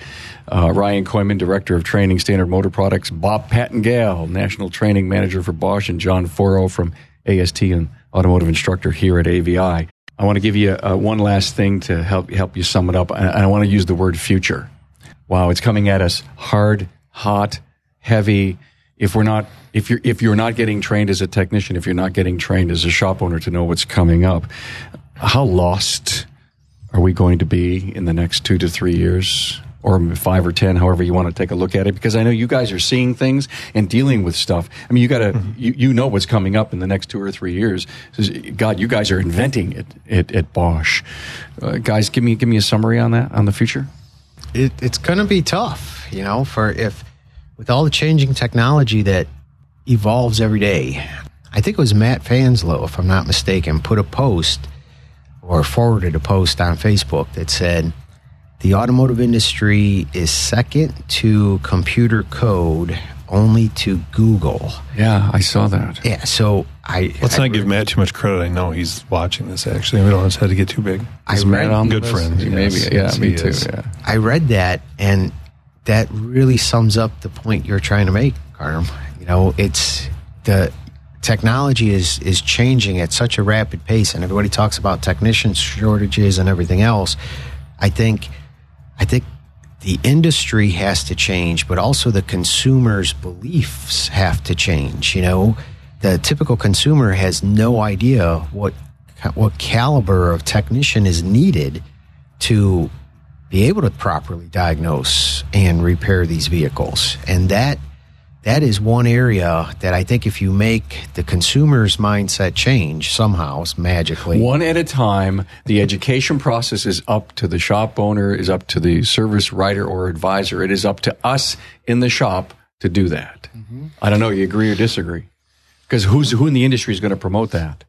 uh, Ryan Koyman, Director of Training, Standard Motor Products, Bob Pattengale, National Training Manager for Bosch, and John Foro from AST and Automotive Instructor here at AVI. I want to give you uh, one last thing to help help you sum it up, and I want to use the word future. Wow, it's coming at us hard, hot, heavy. If we're not, if you're, if you're not getting trained as a technician, if you're not getting trained as a shop owner to know what's coming up, how lost are we going to be in the next two to three years? Or five or ten, however you want to take a look at it, because I know you guys are seeing things and dealing with stuff. I mean, you got to, you, you know what's coming up in the next two or three years. God, you guys are inventing it at, at Bosch. Uh, guys, give me give me a summary on that on the future. it, it's going to be tough, you know, for if with all the changing technology that evolves every day. I think it was Matt Fanslow, if I'm not mistaken, put a post or forwarded a post on Facebook that said the automotive industry is second to computer code only to Google. Yeah, I saw that. Yeah, so I Let's I, not give Matt too much credit. I know he's watching this actually. We don't want to get too big. I Is read, Matt Good this? friends, Maybe. yes, yeah, yes, me too. Yeah. I read that, and that really sums up the point you're trying to make, Carm. You know, it's the technology is is changing at such a rapid pace, and everybody talks about technician shortages and everything else. I think, I think the industry has to change, but also the consumer's beliefs have to change. You know, the typical consumer has no idea what what caliber of technician is needed to be able to properly diagnose and repair these vehicles. And that that is one area that I think if you make the consumer's mindset change somehow magically One at a time. The education process is up to the shop owner, is up to the service writer or advisor. It is up to us in the shop to do that. Mm-hmm. I don't know. You agree or disagree? Because who's who in the industry is going to promote that?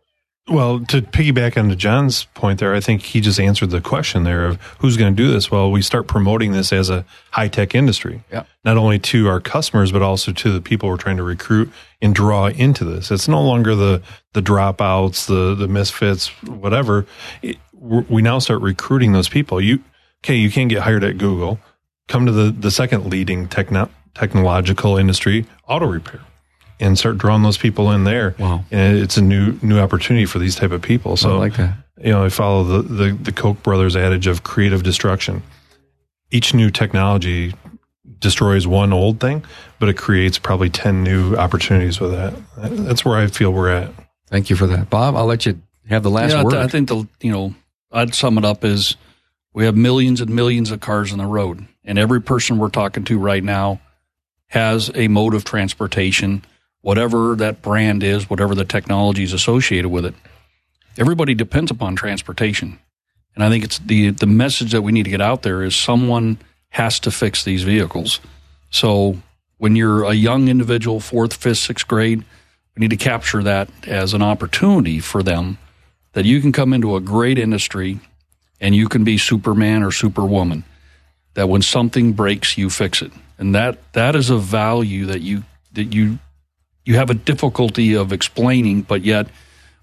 Well, to piggyback onto John's point there, I think he just answered the question there of who's going to do this. Well, we start promoting this as a high tech industry, Yeah. not only to our customers but also to the people we're trying to recruit and draw into this. It's no longer the the dropouts, the the misfits, whatever. It, we now start recruiting those people. You okay? You can't get hired at Google. Come to the the second leading techno, technological industry, auto repair, and start drawing those people in there. Wow. And it's a new new opportunity for these type of people. So I like that. You know, I follow the the, the Koch brothers adage of creative destruction. Each new technology destroys one old thing, but it creates probably 10 new opportunities with that. That's where I feel we're at. Thank you for that. Bob, I'll let you have the last yeah, word. I think the, you know, I'd sum it up as we have millions and millions of cars on the road and every person we're talking to right now has a mode of transportation, whatever that brand is, whatever the technology is associated with it. Everybody depends upon transportation. And I think it's the, the message that we need to get out there is someone has to fix these vehicles. So when you're a young individual, fourth, fifth, sixth grade, we need to capture that as an opportunity for them that you can come into a great industry and you can be Superman or Superwoman. That when something breaks, you fix it, and that that is a value that you that you you have a difficulty of explaining, but yet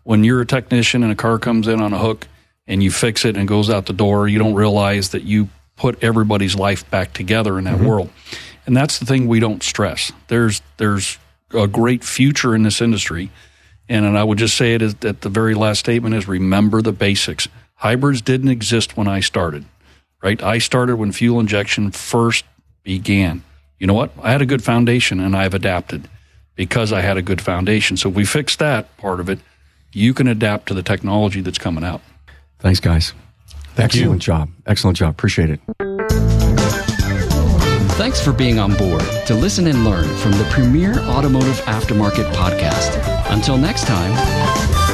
when you're a technician and a car comes in on a hook and you fix it and goes out the door, you don't realize that you put everybody's life back together in that mm-hmm. world. And that's the thing we don't stress. There's there's a great future in this industry. And, and I would just say it is, at the very last statement is remember the basics. Hybrids didn't exist when I started, right? I started when fuel injection first began. You know what? I had a good foundation and I've adapted because I had a good foundation. So if we fix that part of it, you can adapt to the technology that's coming out. Thanks, guys. Thank Excellent you. job. Excellent job. Appreciate it. Thanks for being on board to listen and learn from the premier automotive aftermarket podcast. Until next time.